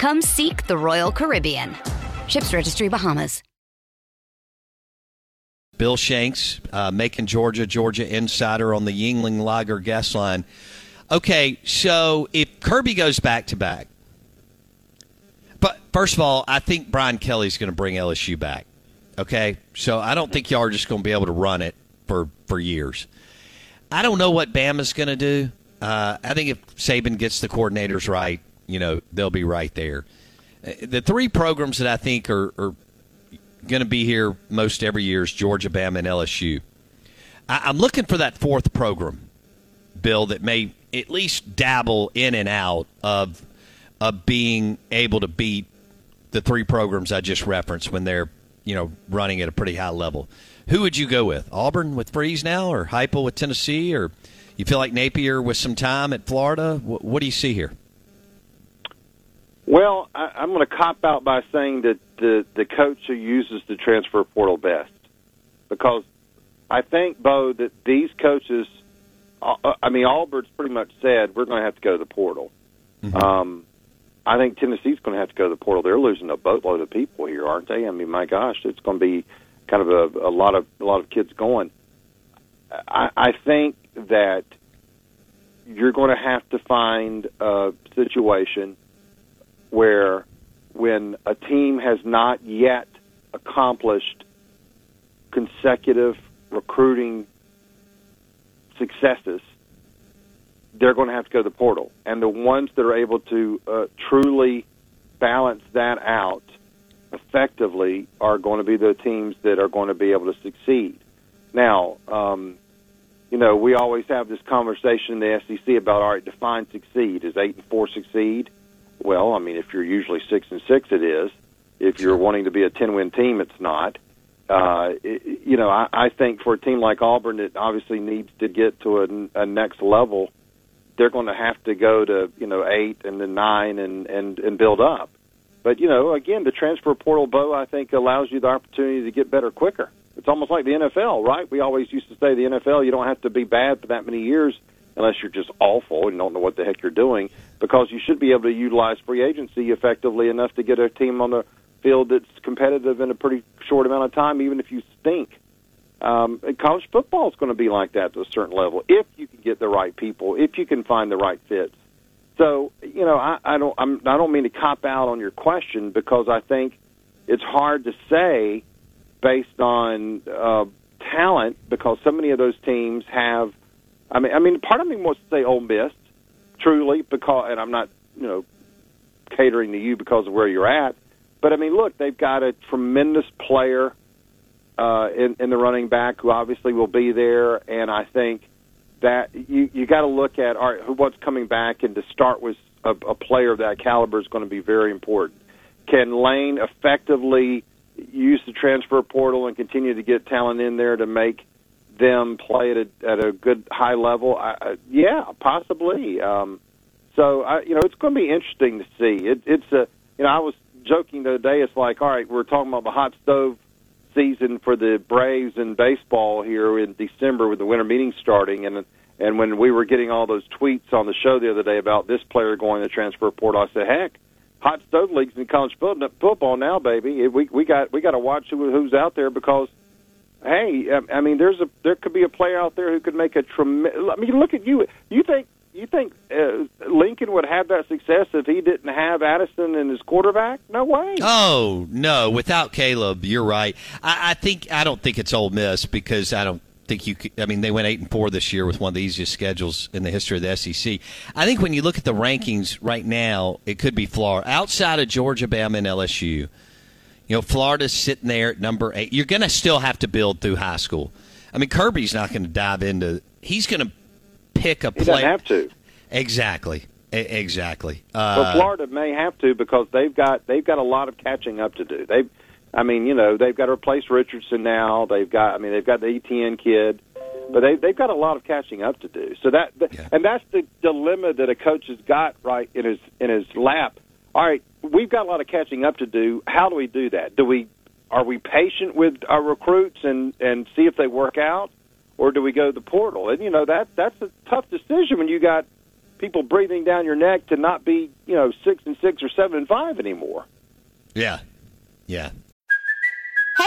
Come seek the Royal Caribbean. Ships Registry Bahamas. Bill Shanks, uh, Macon, Georgia, Georgia Insider on the Yuengling Lager guest line. Okay, so if Kirby goes back to back, but first of all, I think Brian Kelly's going to bring LSU back. Okay, so I don't think y'all are just going to be able to run it for for years. I don't know what Bama's going to do. Uh, I think if Saban gets the coordinators right, you know they'll be right there. The three programs that I think are, are going to be here most every year is Georgia, Bama, and LSU. I, I'm looking for that fourth program, Bill, that may at least dabble in and out of of being able to beat the three programs I just referenced when they're you know running at a pretty high level. Who would you go with? Auburn with Freeze now, or Heupel with Tennessee, or you feel like Napier with some time at Florida? What, what do you see here? Well, I, I'm going to cop out by saying that the the coach who uses the transfer portal best, because I think Bo that these coaches, uh, I mean Auburn's pretty much said we're going to have to go to the portal. Um, I think Tennessee's going to have to go to the portal. They're losing a boatload of people here, aren't they? I mean, my gosh, it's going to be kind of a, a lot of a lot of kids going. I, I think that you're going to have to find a situation where when a team has not yet accomplished consecutive recruiting successes, they're going to have to go to the portal. And the ones that are able to uh, truly balance that out effectively are going to be the teams that are going to be able to succeed. Now, um, you know, we always have this conversation in the SEC about all right, define succeed. Is eight and four succeed? Well, I mean, if you're usually six and six, it is. If you're wanting to be a ten-win team, it's not. Uh, it, you know, I, I think for a team like Auburn that obviously needs to get to a, a next level, they're going to have to go to you know eight and then nine and and and build up. But you know, again, the transfer portal, Bo, I think allows you the opportunity to get better quicker. It's almost like the NFL, right? We always used to say the NFL, you don't have to be bad for that many years unless you're just awful and don't know what the heck you're doing, because you should be able to utilize free agency effectively enough to get a team on the field that's competitive in a pretty short amount of time, even if you stink. Um, and college football is going to be like that to a certain level if you can get the right people, if you can find the right fits. So you know, I, I don't I'm, I don't mean to cop out on your question because I think it's hard to say based on uh, talent because so many of those teams have. I mean, I mean, part of me wants to say Ole Miss, truly, because, and I'm not, you know, catering to you because of where you're at, But I mean, look, they've got a tremendous player uh, in, in the running back who obviously will be there, and I think that you you got to look at all right, what's coming back, and to start with a, a player of that caliber is going to be very important. Can Lane effectively use the transfer portal and continue to get talent in there to make them play at a, at a good high level? I, I, yeah, possibly. Um, so I, you know, it's going to be interesting to see. It, it's a you know, I was joking the other day. It's like, all right, we're talking about the hot stove season for the Braves in baseball here in December with the winter meetings starting, and and when we were getting all those tweets on the show the other day about this player going to transfer portal, I said, heck, hot stove leagues in college football now, baby. We we got we got to watch who, who's out there because. Hey, I mean, there's a there could be a player out there who could make a tremendous. I mean, look at you. You think you think uh, Lincoln would have that success if he didn't have Addison and his quarterback? No way. Oh no, without Caleb, you're right. I, I think I don't think it's Ole Miss because I don't think you could, I mean, they went eight and four this year with one of the easiest schedules in the history of the SEC. I think when you look at the rankings right now, it could be Florida outside of Georgia, Bama, and LSU. You know, Florida's sitting there at number eight. You're going to still have to build through high school. I mean, Kirby's not going to dive into. He's going to pick a. He doesn't have to. Exactly. Exactly. Uh, well, Florida may have to because they've got they've got a lot of catching up to do. They've I mean, you know, they've got to replace Richardson now. They've got, I mean, they've got the ETN kid, but they they've got a lot of catching up to do. So that, yeah. and that's the dilemma that a coach has got right in his in his lap. All right, we've got a lot of catching up to do. How do we do that? Do we are we patient with our recruits and and see if they work out, or do we go to the portal? And you know that that's a tough decision when you got people breathing down your neck to not be you know six and six or seven and five anymore. Yeah, yeah.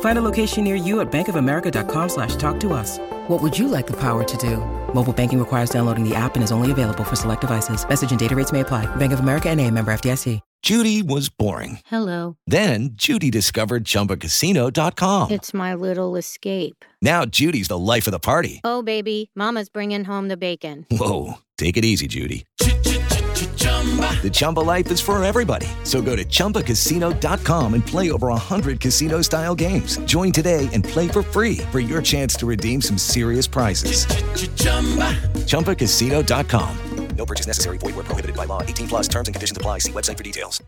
Find a location near you at bankofamerica.com slash talk to us. What would you like the power to do? Mobile banking requires downloading the app and is only available for select devices. Message and data rates may apply. Bank of America and a member FDIC. Judy was boring. Hello. Then Judy discovered ChumbaCasino.com. It's my little escape. Now Judy's the life of the party. Oh, baby, mama's bringing home the bacon. Whoa, take it easy, Judy. The Chumba life is for everybody. So go to ChumbaCasino.com and play over 100 casino-style games. Join today and play for free for your chance to redeem some serious prizes. ChumbaCasino.com. No purchase necessary. Void where prohibited by law. 18 plus terms and conditions apply. See website for details.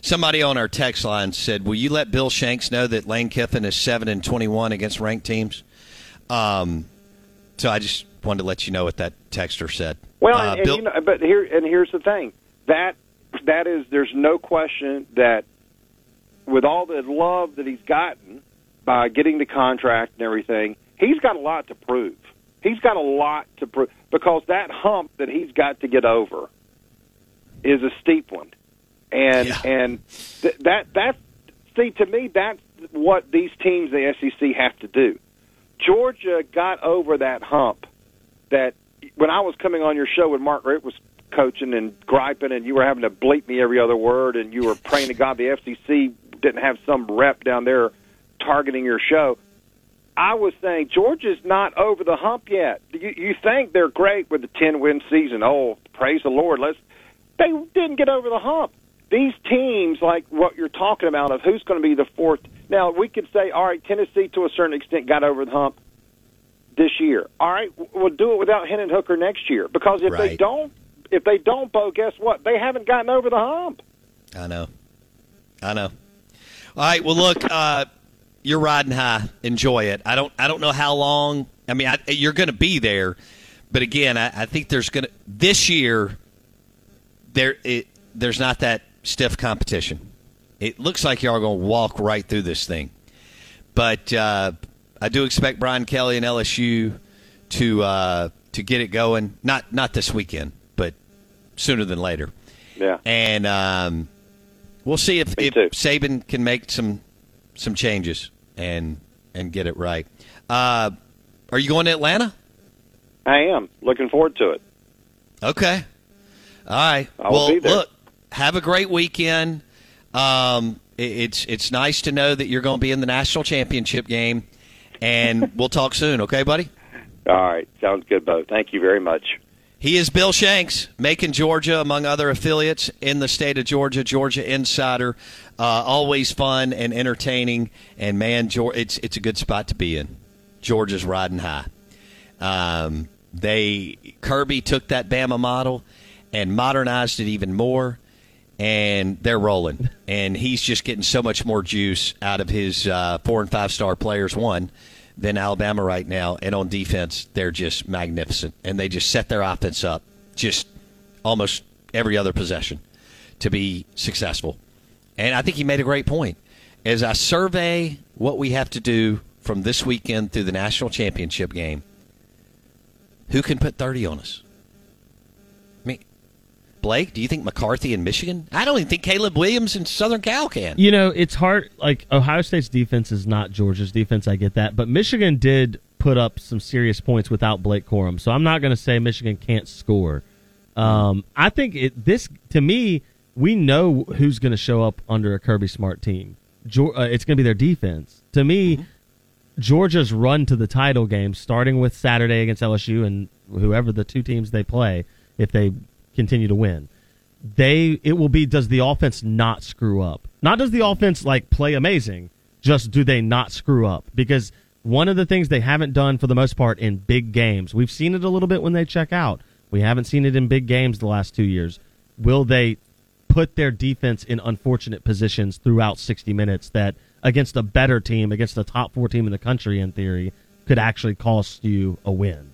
Somebody on our text line said, "Will you let Bill Shanks know that Lane Kiffin is seven and twenty-one against ranked teams?" Um, so I just wanted to let you know what that texter said. Well, uh, and, Bill- you know, but here and here's the thing that that is there's no question that with all the love that he's gotten by getting the contract and everything, he's got a lot to prove. He's got a lot to prove because that hump that he's got to get over is a steep one, and yeah. and th- that that see to me that's what these teams the SEC have to do. Georgia got over that hump that when I was coming on your show when Mark Richt was coaching and griping, and you were having to bleep me every other word, and you were praying to God the FCC didn't have some rep down there targeting your show. I was saying Georgia's not over the hump yet. You, you think they're great with the ten win season? Oh, praise the Lord! Let's. They didn't get over the hump. These teams, like what you're talking about, of who's going to be the fourth. Now we could say, all right, Tennessee to a certain extent got over the hump this year. All right, we'll do it without Hendon Hooker next year because if they don't, if they don't, Bo, guess what? They haven't gotten over the hump. I know. I know. All right. Well, look, uh, you're riding high. Enjoy it. I don't. I don't know how long. I mean, I, you're going to be there, but again, I, I think there's going to this year. There, it, there's not that stiff competition. It looks like y'all are going to walk right through this thing, but uh, I do expect Brian Kelly and LSU to uh, to get it going. Not not this weekend, but sooner than later. Yeah. And um, we'll see if, if Saban can make some some changes and and get it right. Uh, are you going to Atlanta? I am looking forward to it. Okay. All right. I will well, be there. look, have a great weekend. Um, it- it's it's nice to know that you're going to be in the national championship game, and we'll talk soon. Okay, buddy. All right, sounds good, Bo. Thank you very much. He is Bill Shanks, Macon, Georgia, among other affiliates in the state of Georgia. Georgia Insider, uh, always fun and entertaining. And man, it's it's a good spot to be in. Georgia's riding high. Um, they Kirby took that Bama model and modernized it even more, and they're rolling. And he's just getting so much more juice out of his uh, four and five star players. One than Alabama right now, and on defense, they're just magnificent, and they just set their offense up just almost every other possession to be successful. And I think he made a great point. As I survey what we have to do from this weekend through the national championship game, who can put 30 on us? Blake, do you think McCarthy in Michigan? I don't even think Caleb Williams in Southern Cal can. You know, it's hard. Like Ohio State's defense is not Georgia's defense. I get that, but Michigan did put up some serious points without Blake Corum. So I'm not going to say Michigan can't score. Um, I think it, this to me, we know who's going to show up under a Kirby Smart team. Geor- uh, it's going to be their defense. To me, Georgia's run to the title game, starting with Saturday against LSU and whoever the two teams they play, if they continue to win, they it will be does the offense not screw up? Not does the offense like play amazing, just do they not screw up? Because one of the things they haven't done for the most part in big games, we've seen it a little bit when they check out. We haven't seen it in big games the last two years. Will they put their defense in unfortunate positions throughout 60 minutes that against a better team, against the top four team in the country, in theory, could actually cost you a win?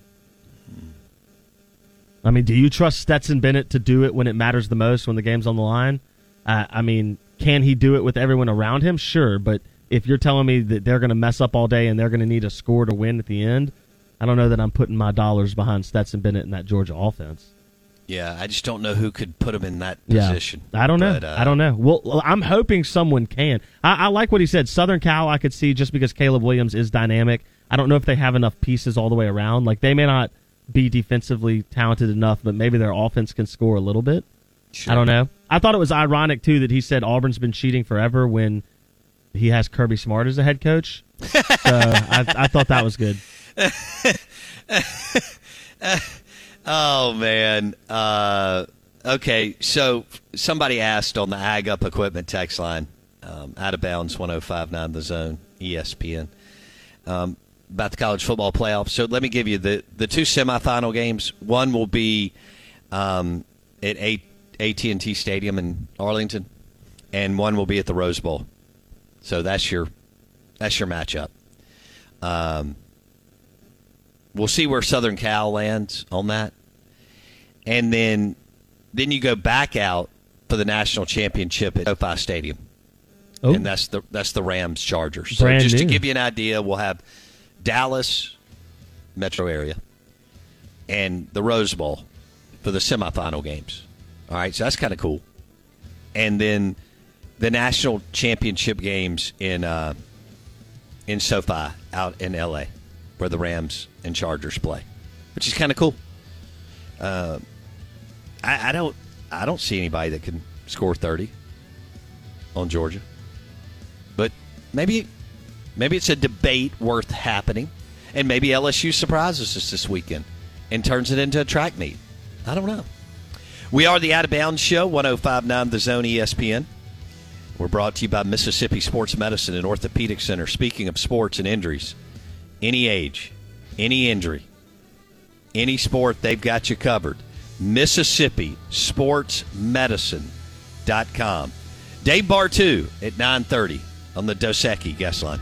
I mean, do you trust Stetson Bennett to do it when it matters the most, when the game's on the line? Uh, I mean, can he do it with everyone around him? Sure, but if you're telling me that they're going to mess up all day and they're going to need a score to win at the end, I don't know that I'm putting my dollars behind Stetson Bennett and that Georgia offense. Yeah, I just don't know who could put him in that Yeah. position. I don't know. But, uh, I don't know. Well, well, I'm hoping someone can. I, I like what he said. Southern Cal, I could see just because Caleb Williams is dynamic. I don't know if they have enough pieces all the way around. Like they may not be defensively talented enough, but maybe their offense can score a little bit. I don't know. I thought it was ironic too that he said Auburn's been cheating forever when he has Kirby Smart as a head coach. So I, I thought that was good. oh man. Uh, okay, so somebody asked on the Ag Up Equipment text line, um, out of bounds 105.9 the zone, ESPN, um, about the college football playoffs. So let me give you the the two semifinal games. One will be um, at A- AT&T Stadium in Arlington, and one will be at the Rose Bowl. So that's your that's your matchup. Um, we'll see where Southern Cal lands on that, and then then you go back out for the national championship at SoFi Stadium, Oh. and that's the that's the Rams Chargers. So Brand just to give you an idea, we'll have Dallas metro area and the Rose Bowl for the semifinal games. All right, so that's kind of cool, and then the national championship games in uh, in SoFi out in LA, where the Rams and Chargers play, which is kind of cool. Uh, I, I don't I don't see anybody that can score thirty on Georgia, but maybe maybe it's a debate worth happening, and maybe LSU surprises us this weekend and turns it into a track meet. I don't know. We are the Out of Bounds Show, 1059 The Zone ESPN. We're brought to you by Mississippi Sports Medicine and Orthopedic Center. Speaking of sports and injuries, any age, any injury, any sport, they've got you covered. Mississippi Sports Medicine.com. Dave Bartu at 930 on the Dos Equis guest line.